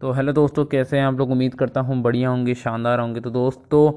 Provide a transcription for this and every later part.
तो हेलो दोस्तों, कैसे हैं आप लोग? उम्मीद करता हूँ बढ़िया होंगे, शानदार होंगे। तो दोस्तों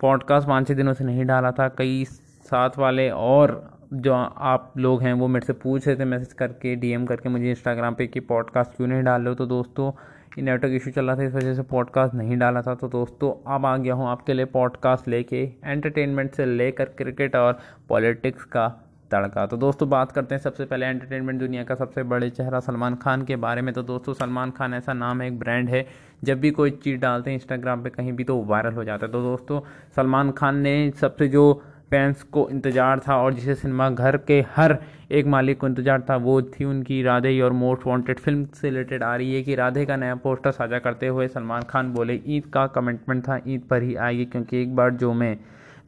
पॉडकास्ट पाँच छः दिनों से नहीं डाला था। कई साथ वाले और जो आप लोग हैं, वो मेरे से पूछ रहे थे मैसेज करके डीएम करके मुझे इंस्टाग्राम पे कि पॉडकास्ट क्यों नहीं डाल रहे हो? तो दोस्तों, ये नेटवर्क इशू चल रहा था, इस वजह से पॉडकास्ट नहीं डाला था। तो दोस्तों, अब आ गया हूँ आपके लिए पॉडकास्ट लेके एंटरटेनमेंट से लेकर क्रिकेट और पॉलिटिक्स का तड़का। तो दोस्तों, बात करते हैं सबसे पहले एंटरटेनमेंट दुनिया का सबसे बड़े चेहरा सलमान खान के बारे में। तो दोस्तों, सलमान खान ऐसा नाम है, एक ब्रांड है। जब भी कोई चीज़ डालते हैं इंस्टाग्राम पे कहीं भी तो वायरल हो जाता है। तो दोस्तों, सलमान खान ने सबसे जो फैंस को इंतज़ार था और जिसे सिनेमा घर के हर एक मालिक को इंतज़ार था, वो थी उनकी राधे और मोस्ट वांटेड फ़िल्म से रिलेटेड आ रही है कि राधे का नया पोस्टर साझा करते हुए सलमान खान बोले, ईद का कमिटमेंट था, ईद पर ही आएगी, क्योंकि एक बार जो मैं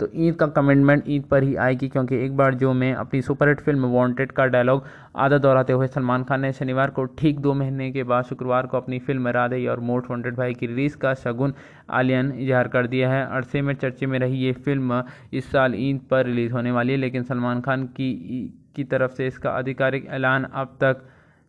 तो ईद का कमिटमेंट ईद पर ही आएगी, क्योंकि एक बार जो मैं अपनी सुपरहिट फ़िल्म वांटेड का डायलॉग आधा दोहराते हुए सलमान खान ने शनिवार को ठीक दो महीने के बाद शुक्रवार को अपनी फ़िल्म राधे और मोस्ट वांटेड भाई की रिलीज़ का शगुन आलियन इजहार कर दिया है। अरसे में चर्चे में रही ये फ़िल्म इस साल ईद पर रिलीज़ होने वाली है, लेकिन सलमान खान की की तरफ़ से इसका आधिकारिक ऐलान अब तक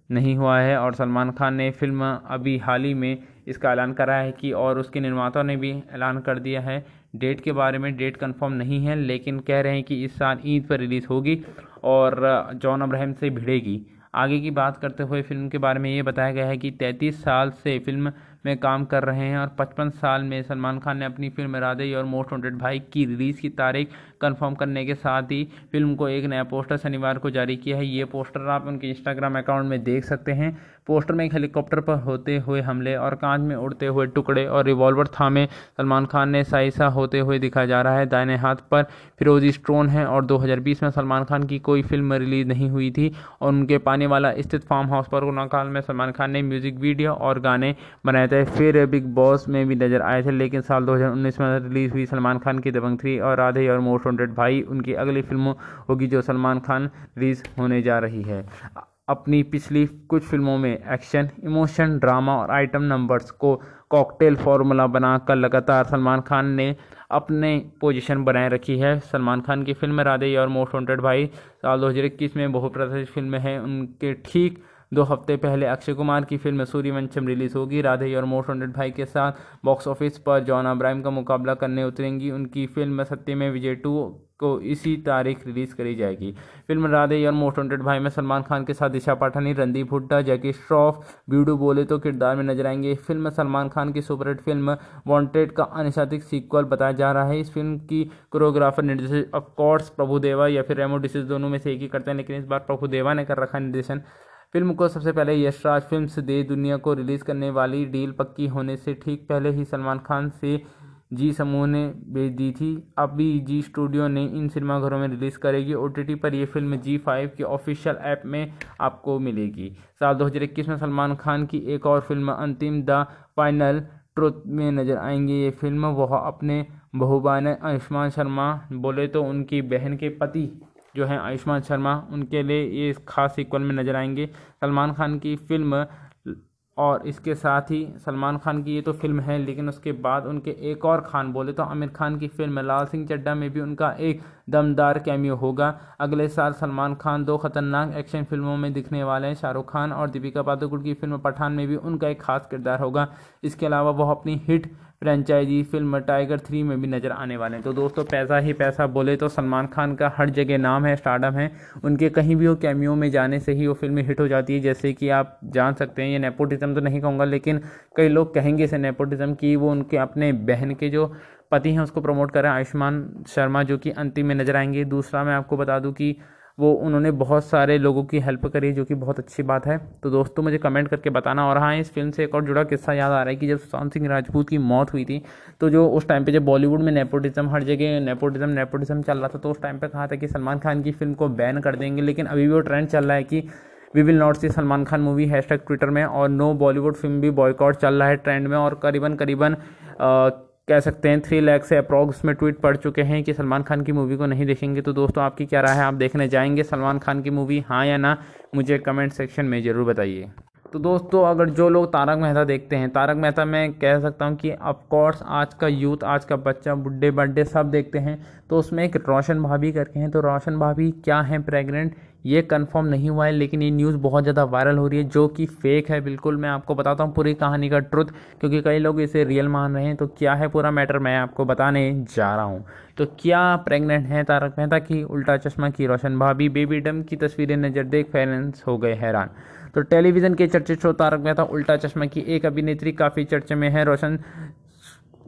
नहीं हुआ है और सलमान खान ने फ़िल्म अभी हाल ही में इसका ऐलान करा है कि और उसके निर्माताओं ने भी ऐलान कर दिया है। डेट के बारे में डेट कंफर्म नहीं है, लेकिन कह रहे हैं कि इस साल ईद पर रिलीज़ होगी और जॉन अब्राहम से भिड़ेगी। आगे की बात करते हुए फ़िल्म के बारे में ये बताया गया है कि 33 साल से फ़िल्म में काम कर रहे हैं और 55 साल में सलमान खान ने अपनी फ़िल्म इरादे और मोस्ट वॉन्टेड भाई की रिलीज़ की तारीख कंफर्म करने के साथ ही फ़िल्म को एक नया पोस्टर शनिवार को जारी किया है। ये पोस्टर आप उनके इंस्टाग्राम अकाउंट में देख सकते हैं। पोस्टर में एक हेलीकॉप्टर पर होते हुए हमले और कांच में उड़ते हुए टुकड़े और रिवॉल्वर थामे सलमान खान ने साइसा होते हुए दिखाया जा रहा है। दाहिने हाथ पर फिरोजी स्टोन है और 2020 में सलमान खान की कोई फ़िल्म रिलीज़ नहीं हुई थी और उनके पाने वाला स्थित फार्म हाउस पर कोरोना काल में सलमान खान ने म्यूज़िक वीडियो और गाने बनाए थे फिर बिग बॉस में भी नज़र आए थे, लेकिन साल दो में रिलीज़ हुई सलमान खान की दबंग थ्री और राधे और मोस्ट वांटेड भाई, उनकी अगली फ़िल्म होगी जो सलमान खान रिलीज़ होने जा रही है। अपनी पिछली कुछ फ़िल्मों में एक्शन, इमोशन, ड्रामा और आइटम नंबर्स को कॉकटेल फार्मूला बनाकर लगातार सलमान खान ने अपने पोजीशन बनाए रखी है। सलमान खान की फ़िल्म राधे और मोस्ट वांटेड भाई साल दो हज़ार इक्कीस में बहुप्रतिष्ठित फ़िल्म है, उनके ठीक दो हफ़्ते पहले अक्षय कुमार की फ़िल्म सूर्यवंशम रिलीज़ होगी। राधे और मोस्ट वांटेड भाई के साथ बॉक्स ऑफ़िस पर जॉन अब्राहिम का मुकाबला करने उतरेंगी। उनकी फ़िल्म सत्य में विजय टू को इसी तारीख रिलीज़ करी जाएगी। फ़िल्म राधे और मोस्ट वांटेड भाई में सलमान खान के साथ दिशा पाठानी, रणदीप हुड्डा, जैकी श्रॉफ, ब्यूडू बोले तो किरदार में नज़र आएँगे। फ़िल्म सलमान खान की सुपरहिट फ़िल्म वांटेड का अनिशातिक सीक्वल बताया जा रहा है। इस फ़िल्म की कोरियोग्राफर, निर्देशक ऑफकोर्स प्रभुदेवा या फिर रेमो डिसिस दोनों में से एक ही करते हैं, लेकिन इस बार प्रभुदेवा ने कर रखा निर्देशन। फ़िल्म को सबसे पहले यशराज फिल्म्स दे दुनिया को रिलीज़ करने वाली डील पक्की होने से ठीक पहले ही सलमान खान से जी समूह ने भेज दी थी। अभी जी स्टूडियो ने इन सिनेमाघरों में रिलीज़ करेगी। ओटीटी पर यह फ़िल्म जी फाइव के ऑफिशियल ऐप में आपको मिलेगी। साल 2021 में सलमान खान की एक और फ़िल्म, अंतिम द फाइनल ट्रुथ में नज़र आएँगी। ये फ़िल्म वह अपने बहुबान आयुष्मान शर्मा बोले तो उनकी बहन के पति जो हैं आयुष्मान शर्मा, उनके लिए ये खास सीक्वल में नज़र आएँगे। सलमान खान की फ़िल्म और इसके साथ ही सलमान खान की ये तो फ़िल्म है, लेकिन उसके बाद उनके एक और खान बोले तो आमिर खान की फ़िल्म लाल सिंह चड्डा में भी उनका एक दमदार कैमियो होगा। अगले साल सलमान खान दो खतरनाक एक्शन फ़िल्मों में दिखने वाले हैं। शाहरुख खान और दीपिका पादुकोण की फ़िल्म पठान में भी उनका एक खास किरदार होगा। इसके अलावा वह अपनी hit franchise film Tiger three में भी नज़र आने वाले हैं। तो दोस्तों, पैसा ही पैसा बोले तो सलमान खान का हर जगह नाम है, स्टार्डम है। उनके कहीं भी वो कैमियो में जाने से ही वो फ़िल्म हिट हो जाती है। जैसे कि आप जान सकते हैं, ये नेपोटिज्म तो नहीं कहूँगा, लेकिन कई लोग कहेंगे इसे नेपोटिज़म की वो उनके अपने बहन के जो पति हैं, उसको प्रमोट करें। आयुष्मान शर्मा जो कि अंतिम में नज़र आएँगे। दूसरा मैं आपको बता दूँ कि वो उन्होंने बहुत सारे लोगों की हेल्प करी, जो कि बहुत अच्छी बात है। तो दोस्तों, मुझे कमेंट करके बताना। और हाँ इस फ़िल्म से एक और जुड़ा किस्सा याद आ रहा है कि जब सुशांत सिंह राजपूत की मौत हुई थी तो जो उस टाइम पे जब बॉलीवुड में नेपोटिज्म हर जगह नेपोटिज्म नेपोटिज्म चल रहा था तो उस टाइम पे कहा था कि सलमान खान की फ़िल्म को बैन कर देंगे। लेकिन अभी भी वो ट्रेंड चल रहा है कि we will not see Salman Khan movie hash Twitter में, और नो बॉलीवुड फ़िल्म भी बॉयकॉट चल रहा है ट्रेंड में। और करीबन करीबन कह सकते हैं थ्री लैख से अप्रॉक्स में ट्वीट पड़ चुके हैं कि सलमान खान की मूवी को नहीं देखेंगे। तो दोस्तों, आपकी क्या राय है? आप देखने जाएँगे सलमान खान की मूवी हाँ या ना? मुझे कमेंट सेक्शन में ज़रूर बताइए। तो दोस्तों, अगर जो लोग तारक मेहता देखते हैं, तारक मेहता मैं कह सकता हूँ कि ऑफकोर्स आज का यूथ आज का बच्चा, बुढ़े बड्डे सब देखते हैं। तो उसमें एक रोशन भाभी करके हैं। तो रोशन भाभी क्या हैं प्रेग्नेंट ये कंफर्म नहीं हुआ है, लेकिन ये न्यूज़ बहुत ज़्यादा वायरल हो रही है, जो कि फेक है बिल्कुल। मैं आपको बताता हूँ पूरी कहानी का ट्रुथ क्योंकि कई लोग इसे रियल मान रहे हैं। तो क्या है पूरा मैटर मैं आपको बताने जा रहा हूँ। तो क्या प्रेग्नेंट है तारक मेहता की? उल्टा चश्मा की रोशन भाभी बेबी डम की तस्वीरें नज़र देख पेरेंट्स हो गए हैरान। तो टेलीविज़न के चर्चित शो तारक मेहता उल्टा चश्मा की एक अभिनेत्री काफ़ी चर्चे में है। रोशन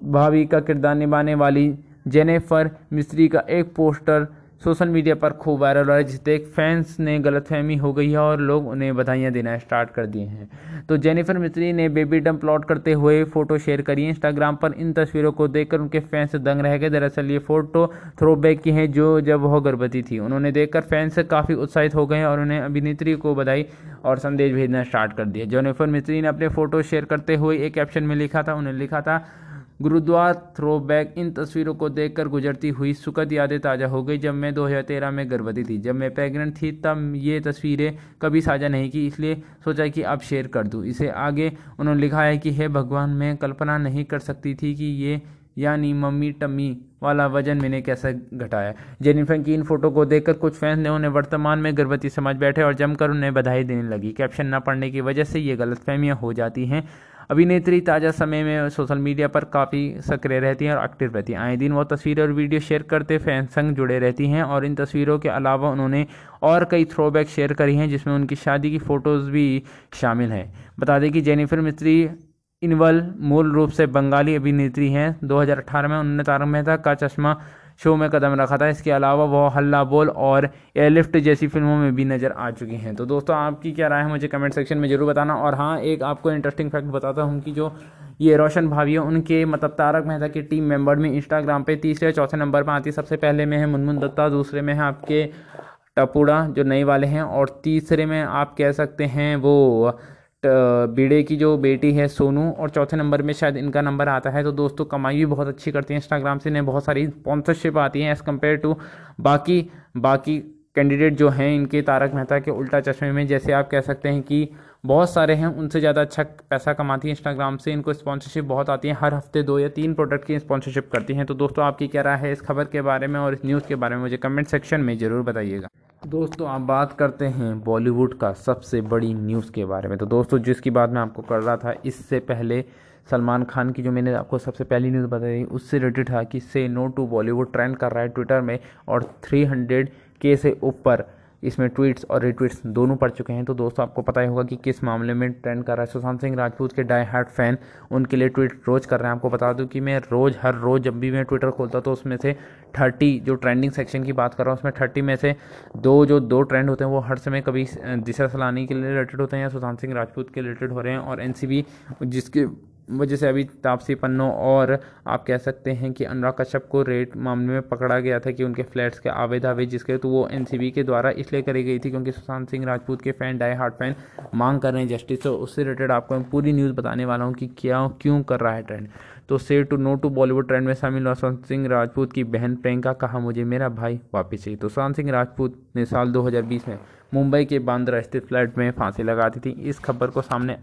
भाभी का किरदार निभाने वाली जेनेफर मिस्त्री का एक पोस्टर सोशल मीडिया पर खूब वायरल हो रहा है जिसे देख फैंस ने गलतफहमी हो गई है और लोग उन्हें बधाइयाँ देना स्टार्ट कर दिए हैं। तो जेनिफर मिस्त्री ने बेबी डम प्लॉट करते हुए फ़ोटो शेयर करी इंस्टाग्राम पर। इन तस्वीरों को देखकर उनके फैंस दंग रह गए। दरअसल ये फ़ोटो थ्रोबैक की हैं, जो जब वह गर्भवती थी। उन्होंने देखकर फैंस काफ़ी उत्साहित हो गए और उन्हें अभिनेत्री को बधाई और संदेश भेजना स्टार्ट कर दिया। जेनिफर मिस्त्री ने अपने फ़ोटो शेयर करते हुए एक कैप्शन में लिखा था, उन्हें लिखा था गुरुद्वार थ्रोबैक इन तस्वीरों को देखकर गुजरती हुई सुखद यादें ताज़ा हो गई। जब मैं 2013 में गर्भवती थी, जब मैं प्रेग्नेंट थी, तब ये तस्वीरें कभी साझा नहीं की, इसलिए सोचा कि अब शेयर कर दूँ। इसे आगे उन्होंने लिखा है कि, हे भगवान, मैं कल्पना नहीं कर सकती थी कि ये यानी मम्मी टम्मी वाला वज़न मैंने कैसे घटाया। जेनिफर की इन फ़ोटो को देखकर कुछ फैंस ने उन्हें वर्तमान में गर्भवती समझ बैठे और जमकर उन्हें बधाई देने लगी। कैप्शन न पढ़ने की वजह से ये गलतफहमियाँ हो जाती हैं। अभिनेत्री ताज़ा समय में सोशल मीडिया पर काफ़ी सक्रिय रहती हैं और एक्टिव रहती हैं। आए दिन वो तस्वीरें और वीडियो शेयर करते फ़ैन संग जुड़े रहती हैं और इन तस्वीरों के अलावा उन्होंने और कई थ्रोबैक शेयर करी हैं, जिसमें उनकी शादी की फ़ोटोज़ भी शामिल हैं। बता दें कि जेनिफर मिस्त्री, इनवल, मूल रूप से बंगाली अभिनेत्री हैं। 2018 में उन्होंने तारक मेहता का चश्मा शो में कदम रखा था। इसके अलावा वो हल्ला बोल और एयरलिफ्ट जैसी फ़िल्मों में भी नज़र आ चुकी हैं। तो दोस्तों, आपकी क्या राय है मुझे कमेंट सेक्शन में ज़रूर बताना। और हाँ एक आपको इंटरेस्टिंग फैक्ट बताता हूँ कि जो ये रोशन भाभी है, उनके मतलब तारक मेहता के टीम मेंबर में इंस्टाग्राम पे तीसरे चौथे नंबर पर आती है। सबसे पहले में है मुनमुन दत्ता, दूसरे में है आपके टपूड़ा जो नए वाले हैं, और तीसरे में आप कह सकते हैं वो बीड़े की जो बेटी है सोनू और चौथे नंबर में शायद इनका नंबर आता है तो दोस्तों कमाई भी बहुत अच्छी करती हैं इंस्टाग्राम से, इन्हें बहुत सारी स्पॉन्सरशिप आती हैं एज़ कंपेयर टू बाकी बाकी कैंडिडेट जो हैं इनके तारक मेहता के उल्टा चश्मे में, जैसे आप कह सकते हैं कि बहुत सारे हैं, उनसे ज़्यादा अच्छा पैसा कमाती है इंस्टाग्राम से, इनको स्पॉन्सरशिप बहुत आती है, हर हफ़्ते दो या तीन प्रोडक्ट की स्पॉन्सरशिप करती हैं। तो दोस्तों, आपकी क्या राय है इस खबर के बारे में और इस न्यूज़ के बारे में मुझे कमेंट सेक्शन में ज़रूर बताइएगा। दोस्तों, आप बात करते हैं बॉलीवुड का सबसे बड़ी न्यूज़ के बारे में। तो दोस्तों, जिसकी बात मैं आपको कर रहा था, इससे पहले सलमान खान की जो मैंने आपको सबसे पहली न्यूज़ बताई उससे रिलेटेड था कि से नो टू बॉलीवुड ट्रेंड कर रहा है ट्विटर में और 300 के से ऊपर इसमें ट्वीट्स और रिट्वीट्स दोनों पड़ चुके हैं। तो दोस्तों, आपको पता ही होगा कि किस मामले में ट्रेंड कर रहा है। सुशांत सिंह राजपूत के डाई हार्ट फ़ैन उनके लिए ट्वीट रोज़ कर रहे हैं। आपको बता दूँ कि मैं रोज़, हर रोज़ जब भी मैं ट्विटर खोलता तो उसमें से थर्टी जो ट्रेंडिंग सेक्शन की बात कर रहा हूँ, उसमें थर्टी में से दो, जो दो ट्रेंड होते हैं, वो हर समय कभी दिशा सलानी के रिलेटेड होते हैं या सुशांत सिंह राजपूत के रिलेटेड हो रहे हैं। और एनसीबी जिसके वजह से अभी तापसी पन्नो और आप कह सकते हैं कि अनुराग कश्यप को रेट मामले में पकड़ा गया था कि उनके फ्लैट्स के आवे दावे जिसके तो वो एनसीबी के द्वारा इसलिए करी गई थी क्योंकि सुशांत सिंह राजपूत के फ़ैन डाई हार्ट फ़ैन मांग कर रहे हैं जस्टिस तो उससे रिलेटेड आपको मैं पूरी न्यूज़ बताने वाला हूँ कि क्या, क्यों कर रहा है ट्रेंड तो say to no to Bollywood trend में शामिल हुआ सुशांत सिंह राजपूत की बहन प्रियंका, कहा मुझे मेरा भाई वापस चाहिए। तो सुशांत सिंह राजपूत ने साल 2020 में मुंबई के बांद्रा स्थित फ्लैट में फांसी लगा दी थी। इस खबर को सामने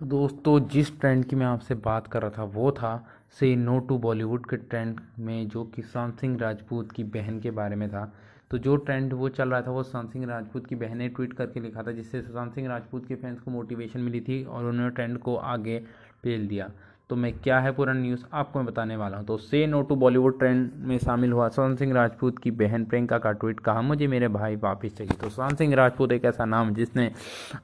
तो दोस्तों, जिस ट्रेंड की मैं आपसे बात कर रहा था, वो था से नो टू बॉलीवुड के ट्रेंड में जो कि शांत सिंह राजपूत की बहन के बारे में था। तो जो ट्रेंड वो चल रहा था, वो सुशांत सिंह राजपूत की बहन ने ट्वीट करके लिखा था, जिससे सुशांत सिंह राजपूत के फैंस को मोटिवेशन मिली थी और उन्होंने ट्रेंड को आगे पेल दिया। तो मैं क्या है पूरा न्यूज़ आपको मैं बताने वाला हूँ। तो से नो टू बॉलीवुड ट्रेंड में शामिल हुआ सुशांत सिंह राजपूत की बहन प्रियंका का ट्वीट कहा, मुझे मेरे भाई वापिस चाहिए। तो सुशांत सिंह राजपूत एक ऐसा नाम जिसने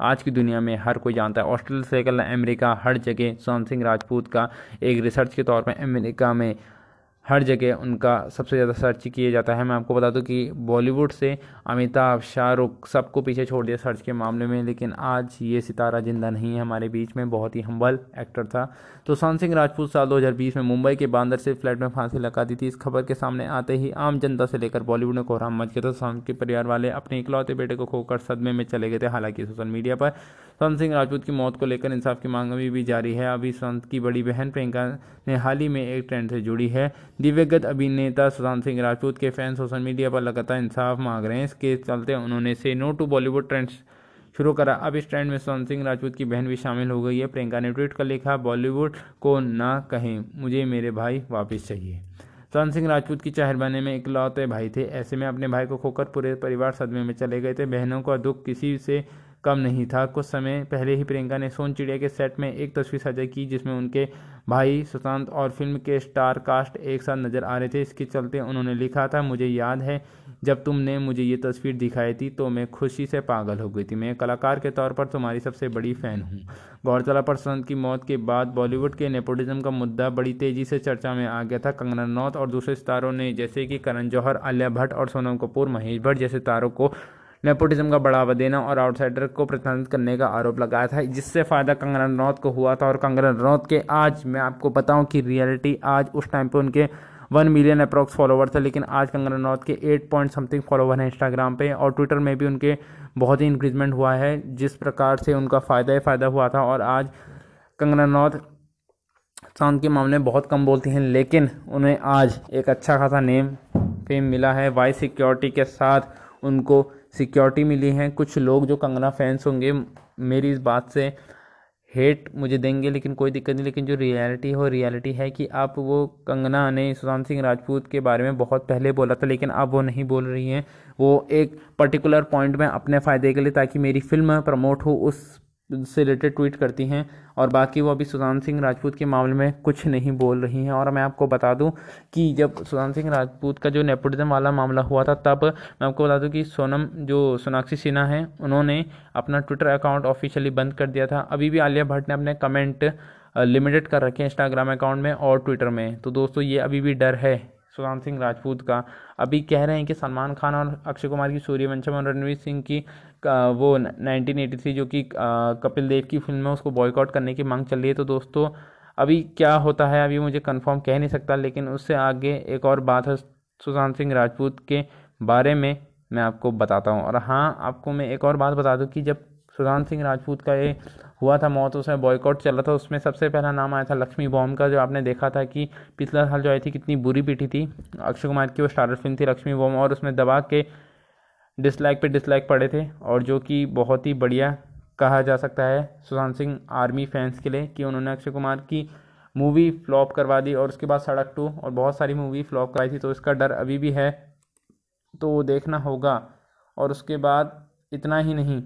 आज की दुनिया में हर कोई जानता है। ऑस्ट्रेलिया से अमेरिका, हर जगह सुशांत सिंह राजपूत का एक रिसर्च के तौर पर अमेरिका में हर जगह उनका सबसे ज़्यादा सर्च किया जाता है। मैं आपको बता दूँ कि बॉलीवुड से अमिताभ, शाहरुख सबको पीछे छोड़ दिया सर्च के मामले में, लेकिन आज ये सितारा ज़िंदा नहीं है। हमारे बीच में बहुत ही हम्बल एक्टर था। तो सुशांत सिंह राजपूत साल 2020 में मुंबई के बांदर से फ्लैट में फांसी लगा दी थी। इस खबर के सामने आते ही आम जनता से लेकर बॉलीवुड ने कोहराम मच गया था। सुशांत के परिवार वाले अपने इकलौते बेटे को खोकर सदमे में चले गए थे, हालाँकि सोशल मीडिया पर। सुशांत सिंह राजपूत की मौत को लेकर इंसाफ की मांग अभी भी जारी है। अभी सुशांत की बड़ी बहन प्रियंका ने हाल ही में एक ट्रेंड से जुड़ी है। दिव्यगत अभिनेता सुशांत सिंह राजपूत के फ़ैन सोशल मीडिया पर लगातार इंसाफ मांग रहे हैं। इसके चलते उन्होंने से नो टू बॉलीवुड ट्रेंड्स शुरू करा। अब इस ट्रेंड में सुशांत सिंह राजपूत की बहन भी शामिल हो गई है। प्रियंका ने ट्वीट कर लिखा, बॉलीवुड को ना कहें, मुझे मेरे भाई वापस चाहिए। सुशांत सिंह राजपूत की चाहरबाने में इकलौते भाई थे। ऐसे में अपने भाई को खोकर पूरे परिवार सदमे में चले गए थे। बहनों का दुख किसी से कम नहीं था। कुछ समय पहले ही प्रियंका ने सोन चिड़िया के सेट में एक तस्वीर साझा की, जिसमें उनके भाई सुशांत और फ़िल्म के स्टार कास्ट एक साथ नज़र आ रहे थे। इसके चलते उन्होंने लिखा था, मुझे याद है, जब तुमने मुझे ये तस्वीर दिखाई थी तो मैं खुशी से पागल हो गई थी। मैं कलाकार के तौर पर तुम्हारी सबसे बड़ी फ़ैन हूँ। गौरतला पर सुशांत की मौत के बाद बॉलीवुड के नेपोटिज्म का मुद्दा बड़ी तेज़ी से चर्चा में आ गया था। कंगना रनौत और दूसरे सितारों ने, जैसे कि करण जौहर, आलिया भट्ट और सोनम कपूर, महेश भट्ट जैसे तारों को नेपोटिज्म का बढ़ावा देना और आउटसाइडर को प्रतिनिधित्व करने का आरोप लगाया था। जिससे फ़ायदा कंगना रनौत को हुआ था और कंगना रनौत के आज मैं आपको बताऊँ कि रियलिटी आज उस टाइम पे उनके वन मिलियन अप्रॉक्स फॉलोवर थे, लेकिन आज कंगना रनौत के एट पॉइंट समथिंग फॉलोवर हैं इंस्टाग्राम पे और ट्विटर में भी उनके बहुत ही इंक्रीजमेंट हुआ है। जिस प्रकार से उनका फ़ायदा ही फ़ायदा हुआ था और आज कंगना रनौत चाँद के मामले बहुत कम बोलती हैं, लेकिन उन्हें आज एक अच्छा खासा नेम फेम मिला है। वाई सिक्योरिटी के साथ उनको सिक्योरिटी मिली है। कुछ लोग जो कंगना फैंस होंगे, मेरी इस बात से हेट मुझे देंगे, लेकिन कोई दिक्कत नहीं। लेकिन जो रियलिटी हो रियलिटी है कि आप वो कंगना ने सुशांत सिंह राजपूत के बारे में बहुत पहले बोला था, लेकिन अब वो नहीं बोल रही हैं। वो एक पर्टिकुलर पॉइंट में अपने फ़ायदे के लिए, ताकि मेरी फ़िल्म प्रमोट हो उस से रिलेटेड ट्वीट करती हैं और बाकी वो अभी सुशांत सिंह राजपूत के मामले में कुछ नहीं बोल रही हैं। और मैं आपको बता दूँ कि जब सुशांत सिंह राजपूत का जो नेपोटिज्म वाला मामला हुआ था, तब मैं आपको बता दूँ कि सोनम, जो सोनाक्षी सिन्हा हैं, उन्होंने अपना ट्विटर अकाउंट ऑफिशियली बंद कर दिया था। अभी भी आलिया भट्ट ने अपने कमेंट लिमिटेड कर रखे हैं इंस्टाग्राम अकाउंट में और ट्विटर में। तो दोस्तों, ये अभी भी डर है। सुशांत सिंह राजपूत का। अभी कह रहे हैं कि सलमान खान और अक्षय कुमार की सूर्यवंशम और रणवीर सिंह की वो 1983 जो कि कपिल देव की फ़िल्म है, उसको बॉयकॉट करने की मांग चल रही है। तो दोस्तों, अभी क्या होता है, अभी मुझे कंफर्म कह नहीं सकता, लेकिन उससे आगे एक और बात है सुशांत सिंह राजपूत के बारे में मैं आपको बताता हूँ। और हाँ आपको मैं एक और बात बता दूँ कि जब सुशांत सिंह राजपूत का ये हुआ था मौत, उसमें बॉयकॉट चला था। उसमें सबसे पहला नाम आया था लक्ष्मी बॉम्ब का, जो आपने देखा था कि पिछला साल जो आई थी कितनी बुरी पीटी थी। अक्षय कुमार की वो स्टारर फ़िल्म थी लक्ष्मी बॉम्ब, और उसमें दबा के डिसलाइक पे डिसलाइक पड़े थे, और जो कि बहुत ही बढ़िया कहा जा सकता है सुशांत सिंह आर्मी फैंस के लिए कि उन्होंने अक्षय कुमार की मूवी फ्लॉप करवा दी, और उसके बाद सड़क टू, और बहुत सारी मूवी फ्लॉप कराई थी। तो इसका डर अभी भी है तो वो देखना होगा। और उसके बाद इतना ही नहीं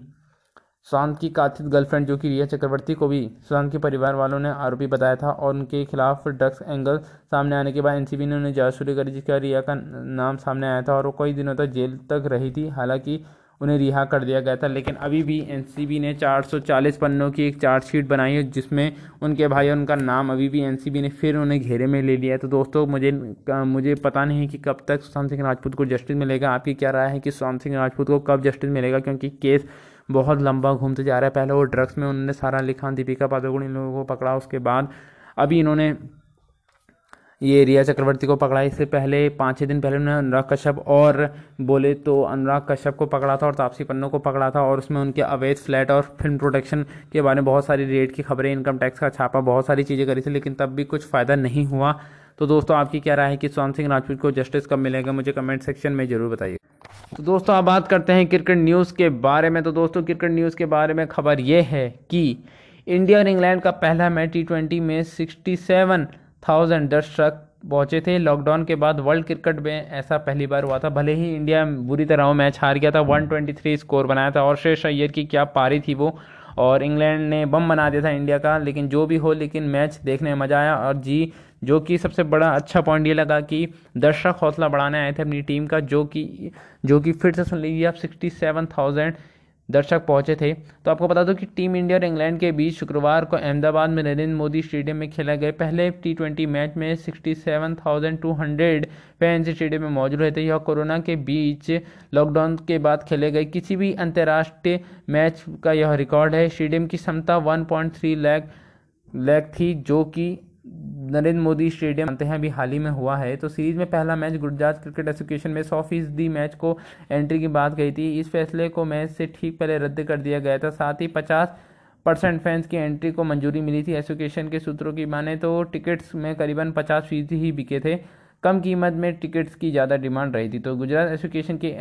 सुशांत की कथित गर्लफ्रेंड जो कि रिया चक्रवर्ती को भी सुशांत के परिवार वालों ने आरोपी बताया था और उनके खिलाफ ड्रग्स एंगल सामने आने के बाद एनसीबी ने उन्हें जाँच शुरू करी जिसका रिया का नाम सामने आया था और वो कई दिनों तक जेल तक रही थी। हालाँकि उन्हें रिहा कर दिया गया था, लेकिन अभी भी एनसीबी ने 440 पन्नों की एक चार्जशीट बनाई है, जिसमें उनके भाई और उनका नाम अभी भी एनसीबी ने फिर उन्हें घेरे में ले लिया है। तो दोस्तों, मुझे मुझे पता नहीं कि कब तक सुशांत सिंह राजपूत को जस्टिस मिलेगा। आपकी क्या राय है कि सुशांत सिंह राजपूत को कब जस्टिस मिलेगा? क्योंकि केस बहुत लंबा घूमते जा रहा है। पहले वो ड्रग्स में उन्होंने सारा लिखा, दीपिका पादुकोण इन लोगों को पकड़ा, उसके बाद अभी इन्होंने ये रिया चक्रवर्ती को पकड़ा। इससे पहले, पाँच छः दिन पहले उन्होंने अनुराग कश्यप और बोले तो अनुराग कश्यप को पकड़ा था और तापसी पन्नों को पकड़ा था और उसमें उनके अवैध फ्लैट और फ़िल्म प्रोटेक्शन के बारे में बहुत सारी रेट की खबरें, इनकम टैक्स का छापा, बहुत सारी चीज़ें करी थी, लेकिन तब भी कुछ फ़ायदा नहीं हुआ। तो दोस्तों, आपकी क्या राय है कि सुशांत सिंह राजपूत को जस्टिस कब मिलेगा? मुझे कमेंट सेक्शन में ज़रूर बताइए। तो दोस्तों, अब बात करते हैं क्रिकेट न्यूज़ के बारे में। तो दोस्तों क्रिकेट न्यूज़ के बारे में खबर ये है कि इंडिया और इंग्लैंड का पहला मैच टी ट्वेंटी में सिक्सटी सेवन थाउज़ेंड दर्शक पहुँचे थे। लॉकडाउन के बाद वर्ल्ड क्रिकेट में ऐसा पहली बार हुआ था। भले ही इंडिया बुरी तरह मैच हार गया था 123 स्कोर बनाया था। और शेष अय्यर की क्या पारी थी वो। और इंग्लैंड ने बम बना दिया था इंडिया का, लेकिन जो भी हो, लेकिन मैच देखने में मज़ा आया। और जी, जो कि सबसे बड़ा अच्छा पॉइंट ये लगा कि दर्शक हौसला बढ़ाने आए थे अपनी टीम का, जो कि जो कि फिर से सुन लीजिए आप सिक्सटी सेवन थाउज़ेंड दर्शक पहुँचे थे। तो आपको बता दो कि टीम इंडिया और इंग्लैंड के बीच शुक्रवार को अहमदाबाद में नरेंद्र मोदी स्टेडियम में खेला गए पहले टी ट्वेंटी मैच में sixty seven thousand two hundred fans stadium में मौजूद रहे थे यह कोरोना के बीच लॉकडाउन के बाद खेले गए किसी भी अंतर्राष्ट्रीय मैच का यह रिकॉर्ड है। स्टेडियम की क्षमता one point three lakh lakh थी, जो कि नरेंद्र मोदी स्टेडियम जानते हैं, अभी हाल ही में हुआ है। तो सीरीज़ में पहला मैच गुजरात क्रिकेट एसोसिएशन में सौ फ़ीसदी मैच को एंट्री की बात कही थी। इस फैसले को मैच से ठीक पहले रद्द कर दिया गया था। साथ ही पचास परसेंट फैंस की एंट्री को मंजूरी मिली थी एसोसिएशन के सूत्रों की माने तो टिकट्स में करीबन पचास फ़ीसदी ही बिके थे। कम कीमत में टिकट्स की ज़्यादा डिमांड रही थी। तो गुजरात एसोसिएशन के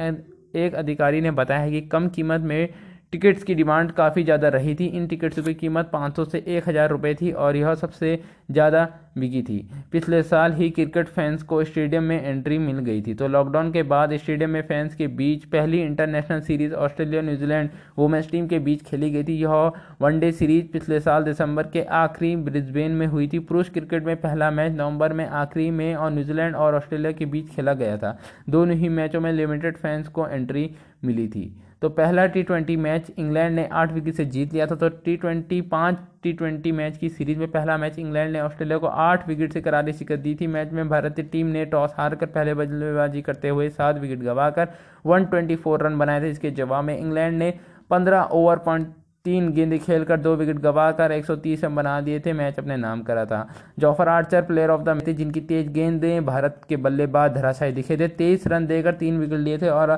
एक अधिकारी ने बताया है कि कम कीमत में टिकट्स की डिमांड काफ़ी ज़्यादा रही थी। इन टिकट्स की कीमत 500 से एक हज़ार रुपये थी और यह सबसे ज़्यादा बिकी थी। पिछले साल ही क्रिकेट फैंस को स्टेडियम में एंट्री मिल गई थी। तो लॉकडाउन के बाद स्टेडियम में फैंस के बीच पहली international series Australia New Zealand women's team के बीच खेली गई थी। यह वनडे सीरीज़ पिछले साल दिसंबर के आखिरी ब्रिस्बेन में हुई थी। पुरुष क्रिकेट में पहला मैच नवंबर में आखिरी में और न्यूजीलैंड और ऑस्ट्रेलिया के बीच खेला गया था। दोनों ही मैचों में लिमिटेड फैंस को एंट्री मिली थी। तो पहला टी ट्वेंटी मैच इंग्लैंड ने आठ विकेट से जीत लिया था तो टी ट्वेंटी पाँच टी ट्वेंटी मैच की सीरीज़ में पहला मैच इंग्लैंड ने ऑस्ट्रेलिया को आठ विकेट से करारी शिकत दी थी। मैच में भारतीय टीम ने टॉस हार कर पहले बल्लेबाजी करते हुए सात विकेट गंवाकर 124 रन बनाए थे। इसके जवाब में इंग्लैंड ने 15 ओवर पॉइंट तीन गेंद खेलकर दो विकेट गंवाकर 130 रन बना दिए थे। मैच अपने नाम करा था। Jofra Archer player of the match जिनकी तेज गेंदें भारत के बल्लेबाज धराशायी दिखे थे। तेईस रन देकर तीन विकेट लिए थे और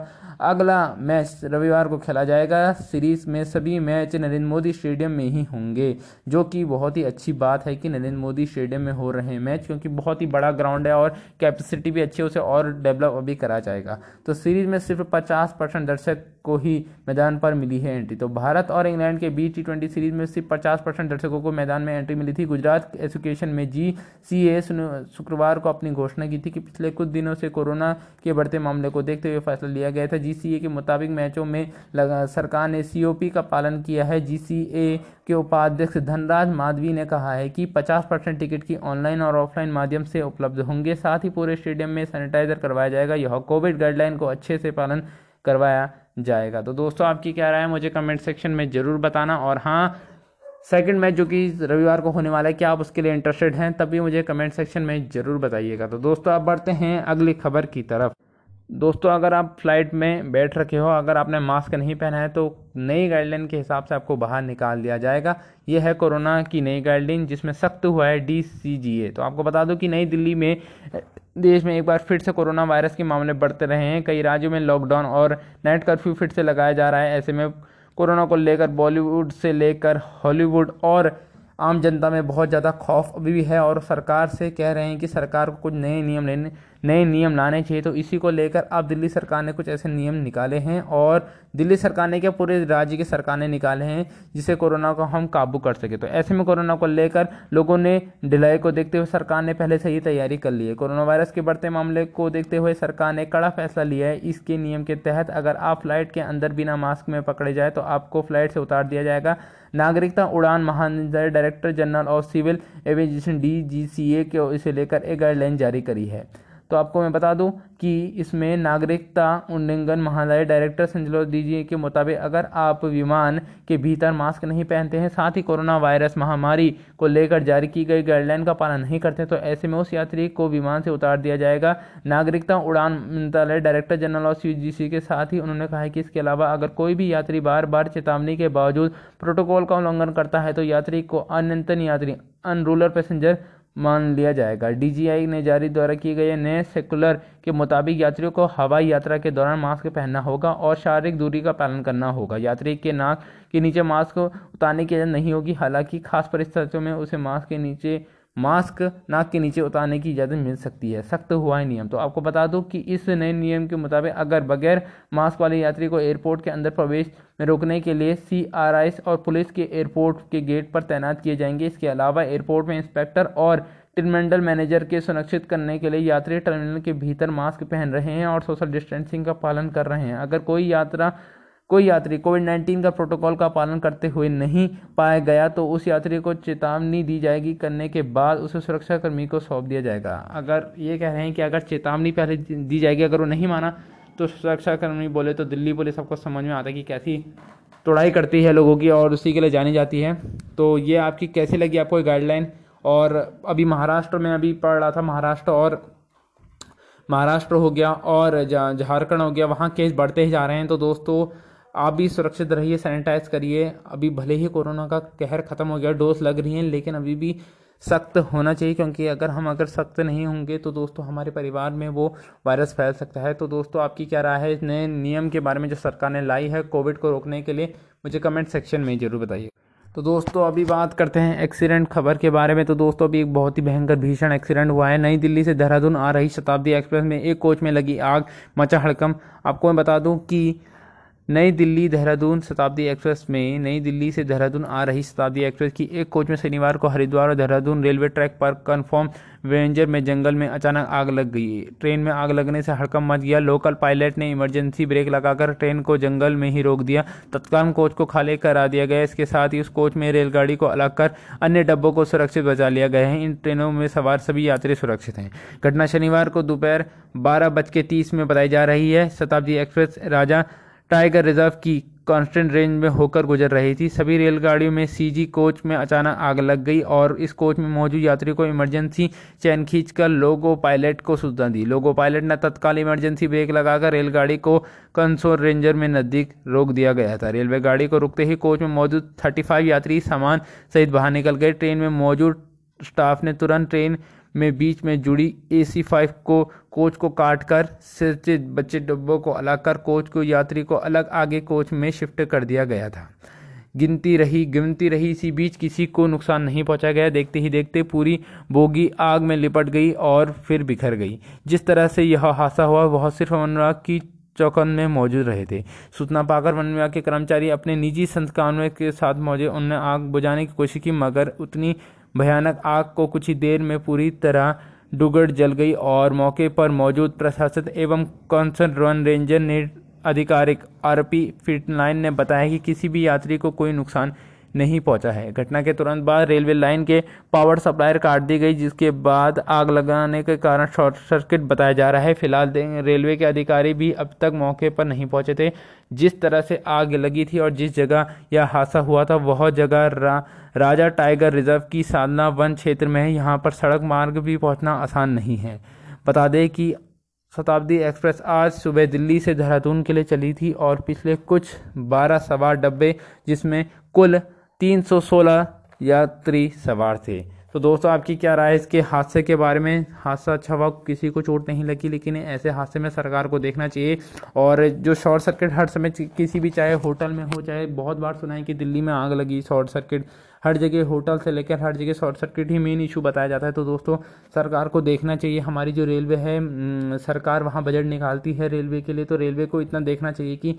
अगला मैच रविवार को खेला जाएगा। सीरीज़ में सभी मैच नरेंद्र मोदी स्टेडियम में ही होंगे, जो कि बहुत ही अच्छी बात है कि नरेंद्र मोदी स्टेडियम में हो रहे हैं मैच, क्योंकि बहुत ही बड़ा ग्राउंड है और कैपेसिटी भी अच्छी है उसे और डेवलप अभी करा जाएगा। तो सीरीज़ में सिर्फ़ पचास परसेंट दर्शक को ही मैदान पर मिली है एंट्री तो भारत और इंग्लैंड के बीच टी ट्वेंटी सीरीज़ में सिर्फ़ पचास परसेंट दर्शकों को मैदान में एंट्री मिली थी। गुजरात एजुकेशन में जी सी ए शुक्रवार को अपनी घोषणा की थी कि पिछले कुछ दिनों से कोरोना के बढ़ते मामले को देखते हुए फैसला लिया गया था। जीसीए के मुताबिक मैचों में सरकार ने सीओपी का पालन किया है। जीसीए के उपाध्यक्ष धनराज माधवी ने कहा है कि 50 परसेंट टिकट की ऑनलाइन और ऑफलाइन माध्यम से उपलब्ध होंगे। साथ ही पूरे स्टेडियम में सैनिटाइजर करवाया जाएगा। यह कोविड गाइडलाइन को अच्छे से पालन करवाया जाएगा। तो दोस्तों, आपकी क्या राय है? मुझे कमेंट सेक्शन में ज़रूर बताना। और हाँ सेकंड मैच जो कि रविवार को होने वाला है, क्या आप उसके लिए इंटरेस्टेड हैं तब भी मुझे कमेंट सेक्शन में ज़रूर बताइएगा। तो दोस्तों आप बढ़ते हैं अगली खबर की तरफ़। दोस्तों, अगर आप फ़्लाइट में बैठ रखे हो, अगर आपने मास्क नहीं पहना है तो नई गाइडलाइन के हिसाब से आपको बाहर निकाल दिया जाएगा। ये है कोरोना की नई गाइडलाइन, जिसमें सख्त हुआ है डीसीजीए तो आपको बता दो कि नई दिल्ली में, देश में एक बार फिर से कोरोना वायरस के मामले बढ़ते रहे हैं। कई राज्यों में लॉकडाउन और नाइट कर्फ्यू फिर से लगाया जा रहा है। ऐसे में कोरोना को लेकर बॉलीवुड से लेकर हॉलीवुड और आम जनता में बहुत ज़्यादा खौफ अभी भी है और सरकार से कह रहे हैं कि सरकार को कुछ नए नियम लेने नए नियम लाने चाहिए। तो इसी को लेकर अब दिल्ली सरकार ने कुछ ऐसे नियम निकाले हैं और दिल्ली सरकार ने क्या पूरे राज्य की सरकार ने निकाले हैं जिससे कोरोना को हम काबू कर सके। तो ऐसे में कोरोना को लेकर लोगों ने ढिलाई को देखते हुए सरकार ने पहले से ही तैयारी कर ली है। कोरोना वायरस के बढ़ते मामले को देखते हुए सरकार ने कड़ा फैसला लिया है। इसके नियम के तहत अगर आप फ़्लाइट के अंदर बिना मास्क में पकड़े जाए तो आपको फ़्लाइट से उतार दिया जाएगा। नागरिकता उड़ान महानिदेशालय director general of civil aviation D G C A के इसे लेकर एक गाइडलाइन जारी करी है। तो आपको मैं बता दूँ कि इसमें नागरिकता उल्लंघन महालय डायरेक्टर संजलो दीजिए के मुताबिक अगर आप विमान के भीतर मास्क नहीं पहनते हैं, साथ ही कोरोना वायरस महामारी को लेकर जारी की गई गाइडलाइन का पालन नहीं करते तो ऐसे में उस यात्री को विमान से उतार दिया जाएगा। नागरिकता उड़ान मंत्रालय डायरेक्टर जनरल ऑफ़ सी के साथ ही उन्होंने कहा है कि इसके अलावा अगर कोई भी यात्री बार बार चेतावनी के बावजूद प्रोटोकॉल का उल्लंघन करता है तो यात्री को अनंतन यात्री, अनरूलर पैसेंजर मान लिया जाएगा। डीजीआई ने जारी द्वारा किए गए नए सेकुलर के मुताबिक यात्रियों को हवाई यात्रा के दौरान मास्क पहनना होगा और शारीरिक दूरी का पालन करना होगा। यात्री के नाक के नीचे मास्क उतारने की इजाज़त नहीं होगी। हालाँकि खास परिस्थितियों में उसे मास्क के नीचे मास्क नाक के नीचे उतारने की इजाज़त मिल सकती है। सख्त हुआ है नियम। तो आपको बता दूँ कि इस नए नियम के मुताबिक अगर बगैर मास्क वाले यात्री को एयरपोर्ट के अंदर प्रवेश में रोकने के लिए सी आर और पुलिस के एयरपोर्ट के गेट पर तैनात किए जाएँगे, इसके अलावा एयरपोर्ट में इंस्पेक्टर और टर्मिनल मैनेजर के सुरक्षित करने के लिए यात्री टर्मिनल के भीतर मास्क पहन रहे हैं और सोशल डिस्टेंसिंग का पालन कर रहे हैं। अगर कोई यात्रा कोई यात्री कोविड नाइन्टीन का प्रोटोकॉल का पालन करते हुए नहीं पाया गया तो उस यात्री को चेतावनी दी जाएगी। करने के बाद उसे सुरक्षाकर्मी को सौंप दिया जाएगा। अगर ये कह रहे हैं कि अगर चेतावनी पहले दी जाएगी, अगर वो नहीं माना तो सुरक्षाकर्मी बोले तो दिल्ली पुलिस सबको समझ में आता है कि कैसी तोड़ाई करती है लोगों की और उसी के लिए जानी जाती है। तो ये आपकी कैसी लगी आपको गाइडलाइन और अभी महाराष्ट्र में अभी पढ़ रहा था, महाराष्ट्र और महाराष्ट्र हो गया और झारखंड हो गया, वहाँ केस बढ़ते ही जा रहे हैं। तो दोस्तों आप भी सुरक्षित रहिए सैनिटाइज करिए। अभी भले ही कोरोना का कहर ख़त्म हो गया डोज लग रही है, लेकिन अभी भी सख्त होना चाहिए, क्योंकि अगर हम अगर सख्त नहीं होंगे तो दोस्तों हमारे परिवार में वो वायरस फैल सकता है। तो दोस्तों, आपकी क्या राय है? इस नए नियम के बारे में जो सरकार ने लाई है कोविड को रोकने के लिए, मुझे कमेंट सेक्शन में ज़रूर बताइए। तो दोस्तों, अभी बात करते हैं एक्सीडेंट खबर के बारे में। तो दोस्तों, अभी एक बहुत ही भयंकर भीषण एक्सीडेंट हुआ है। नई दिल्ली से देहरादून आ रही शताब्दी एक्सप्रेस में एक कोच में लगी आग, मचा हड़कम आपको मैं बता दूँ कि नई दिल्ली देहरादून शताब्दी एक्सप्रेस में, नई दिल्ली से देहरादून आ रही शताब्दी एक्सप्रेस की एक कोच में शनिवार को हरिद्वार और देहरादून रेलवे ट्रैक पर कन्फर्म वेंजर में जंगल में अचानक आग लग गई। ट्रेन में आग लगने से हड़कम मच गया। लोकल पायलट ने इमरजेंसी ब्रेक लगाकर ट्रेन को जंगल में ही रोक दिया। तत्काल कोच को खाली करा दिया गया। इसके साथ ही उस कोच में रेलगाड़ी को अलग कर अन्य डब्बों को सुरक्षित बचा लिया गया है। इन ट्रेनों में सवार सभी यात्री सुरक्षित हैं। घटना शनिवार को दोपहर बारह बज के तीस में बताई जा रही है। Shatabdi express Raja tiger reserve की कांस्टेंट रेंज में होकर गुजर रही थी। सभी रेलगाड़ियों में सीजी कोच में अचानक आग लग गई और इस कोच में मौजूद यात्रियों को इमरजेंसी चैन खींचकर लोगो पायलट को सूचना दी। लोगो पायलट ने तत्काल इमरजेंसी ब्रेक लगाकर रेलगाड़ी को कंसोर रेंजर में नज़दीक रोक दिया गया था। रेलवे गाड़ी को रुकते ही कोच में मौजूद थर्टी यात्री सामान सहित बाहर निकल गए। ट्रेन में मौजूद स्टाफ ने तुरंत ट्रेन में बीच में जुड़ी ए सी फाइव को, कोच को काट कर सिर बच्चे डब्बों को अलग कर कोच को, यात्री को अलग आगे कोच में शिफ्ट कर दिया गया था। गिनती रही गिनती रही, इसी बीच किसी को नुकसान नहीं पहुँचा गया। देखते ही देखते पूरी बोगी आग में लिपट गई और फिर बिखर गई। जिस तरह से यह हादसा हुआ, वह सिर्फ़ अनुराग की चौकन में मौजूद रहे थे। सूचना पाकर वन विभाग के कर्मचारी अपने निजी संस्थानों के साथ मौजूद उन्होंने आग बुझाने की कोशिश की, मगर उतनी भयानक आग को कुछ ही देर में पूरी तरह डुगड़ जल गई और मौके पर मौजूद प्रशासन एवं कंसर्न रन रेंजर ने आधिकारिक आरपी फिटलाइन ने बताया कि किसी भी यात्री को कोई नुकसान नहीं पहुँचा है। घटना के तुरंत बाद रेलवे लाइन के पावर सप्लायर काट दी गई जिसके बाद आग लगाने के कारण शॉर्ट सर्किट बताया जा रहा है। फ़िलहाल रेलवे के अधिकारी भी अब तक मौके पर नहीं पहुँचे थे। जिस तरह से आग लगी थी और जिस जगह यह हादसा हुआ था वह जगह रा, राजा टाइगर रिज़र्व की साधना वन क्षेत्र में है। यहाँ पर सड़क मार्ग भी पहुँचना आसान नहीं है। बता दें कि शताब्दी एक्सप्रेस आज सुबह दिल्ली से देहरादून के लिए चली थी और पिछले कुछ बारह सवार डब्बे जिसमें कुल 316 यात्री सवार थे। तो दोस्तों, आपकी क्या राय है इसके हादसे के बारे में? हादसा अच्छा हुआ किसी को चोट नहीं लगी, लेकिन ऐसे हादसे में सरकार को देखना चाहिए। और जो शॉर्ट सर्किट हर समय किसी भी चाहे होटल में हो, चाहे बहुत बार सुना है कि दिल्ली में आग लगी शॉर्ट सर्किट, हर जगह होटल से लेकर हर जगह शॉर्ट सर्किट ही मेन इशू बताया जाता है। तो दोस्तों, सरकार को देखना चाहिए। हमारी जो रेलवे है सरकार वहाँ बजट निकालती है रेलवे के लिए तो रेलवे को इतना देखना चाहिए कि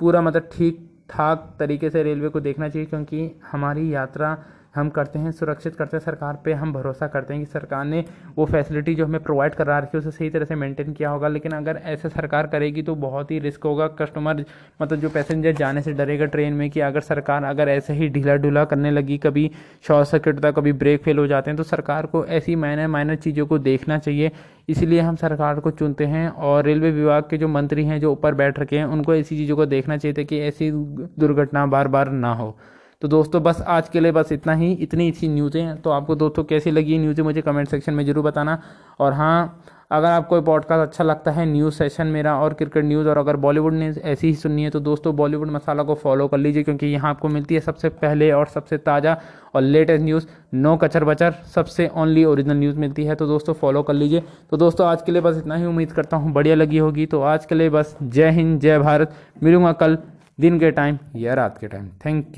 पूरा मतलब ठीक ठाक तरीके से रेलवे को देखना चाहिए क्योंकि हमारी यात्रा हम करते हैं, सुरक्षित करते हैं, सरकार पे हम भरोसा करते हैं कि सरकार ने वो फैसिलिटी जो हमें प्रोवाइड करा रखी है, उसे सही तरह से मेंटेन किया होगा। लेकिन अगर ऐसे सरकार करेगी तो बहुत ही रिस्क होगा। कस्टमर मतलब जो पैसेंजर जाने से डरेगा ट्रेन में कि अगर सरकार अगर ऐसे ही ढीला ढूला करने लगी, कभी शॉर्ट सर्किट होता कभी ब्रेक फेल हो जाते हैं तो सरकार को ऐसी माइनर माइनर चीज़ों को देखना चाहिए। इसलिए हम सरकार को चुनते हैं और रेलवे विभाग के जो मंत्री हैं, जो ऊपर बैठ रखे हैं, उनको ऐसी चीज़ों को देखना चाहिए था कि ऐसी दुर्घटना बार बार ना हो। तो दोस्तों, बस आज के लिए बस इतना ही। इतनी अच्छी न्यूज़ें तो आपको दोस्तों कैसी लगी न्यूज़ें मुझे कमेंट सेक्शन में ज़रूर बताना। और हाँ अगर आपको पॉडकास्ट अच्छा लगता है न्यूज़ सेशन मेरा और क्रिकेट न्यूज़, और अगर बॉलीवुड ने ऐसी ही सुननी है तो दोस्तों बॉलीवुड मसाला को फॉलो कर लीजिए, क्योंकि यहाँ आपको मिलती है सबसे पहले और सबसे ताज़ा और लेटेस्ट न्यूज़ नो कचर बचर, सबसे ओनली ओरिजिनल न्यूज़ मिलती है तो दोस्तों फॉलो कर लीजिए। तो दोस्तों, आज के लिए बस इतना ही। उम्मीद करता हूँ बढ़िया लगी होगी। तो आज के लिए बस जय हिंद, जय भारत। मिलूँगा कल दिन के टाइम या रात के टाइम थैंक यू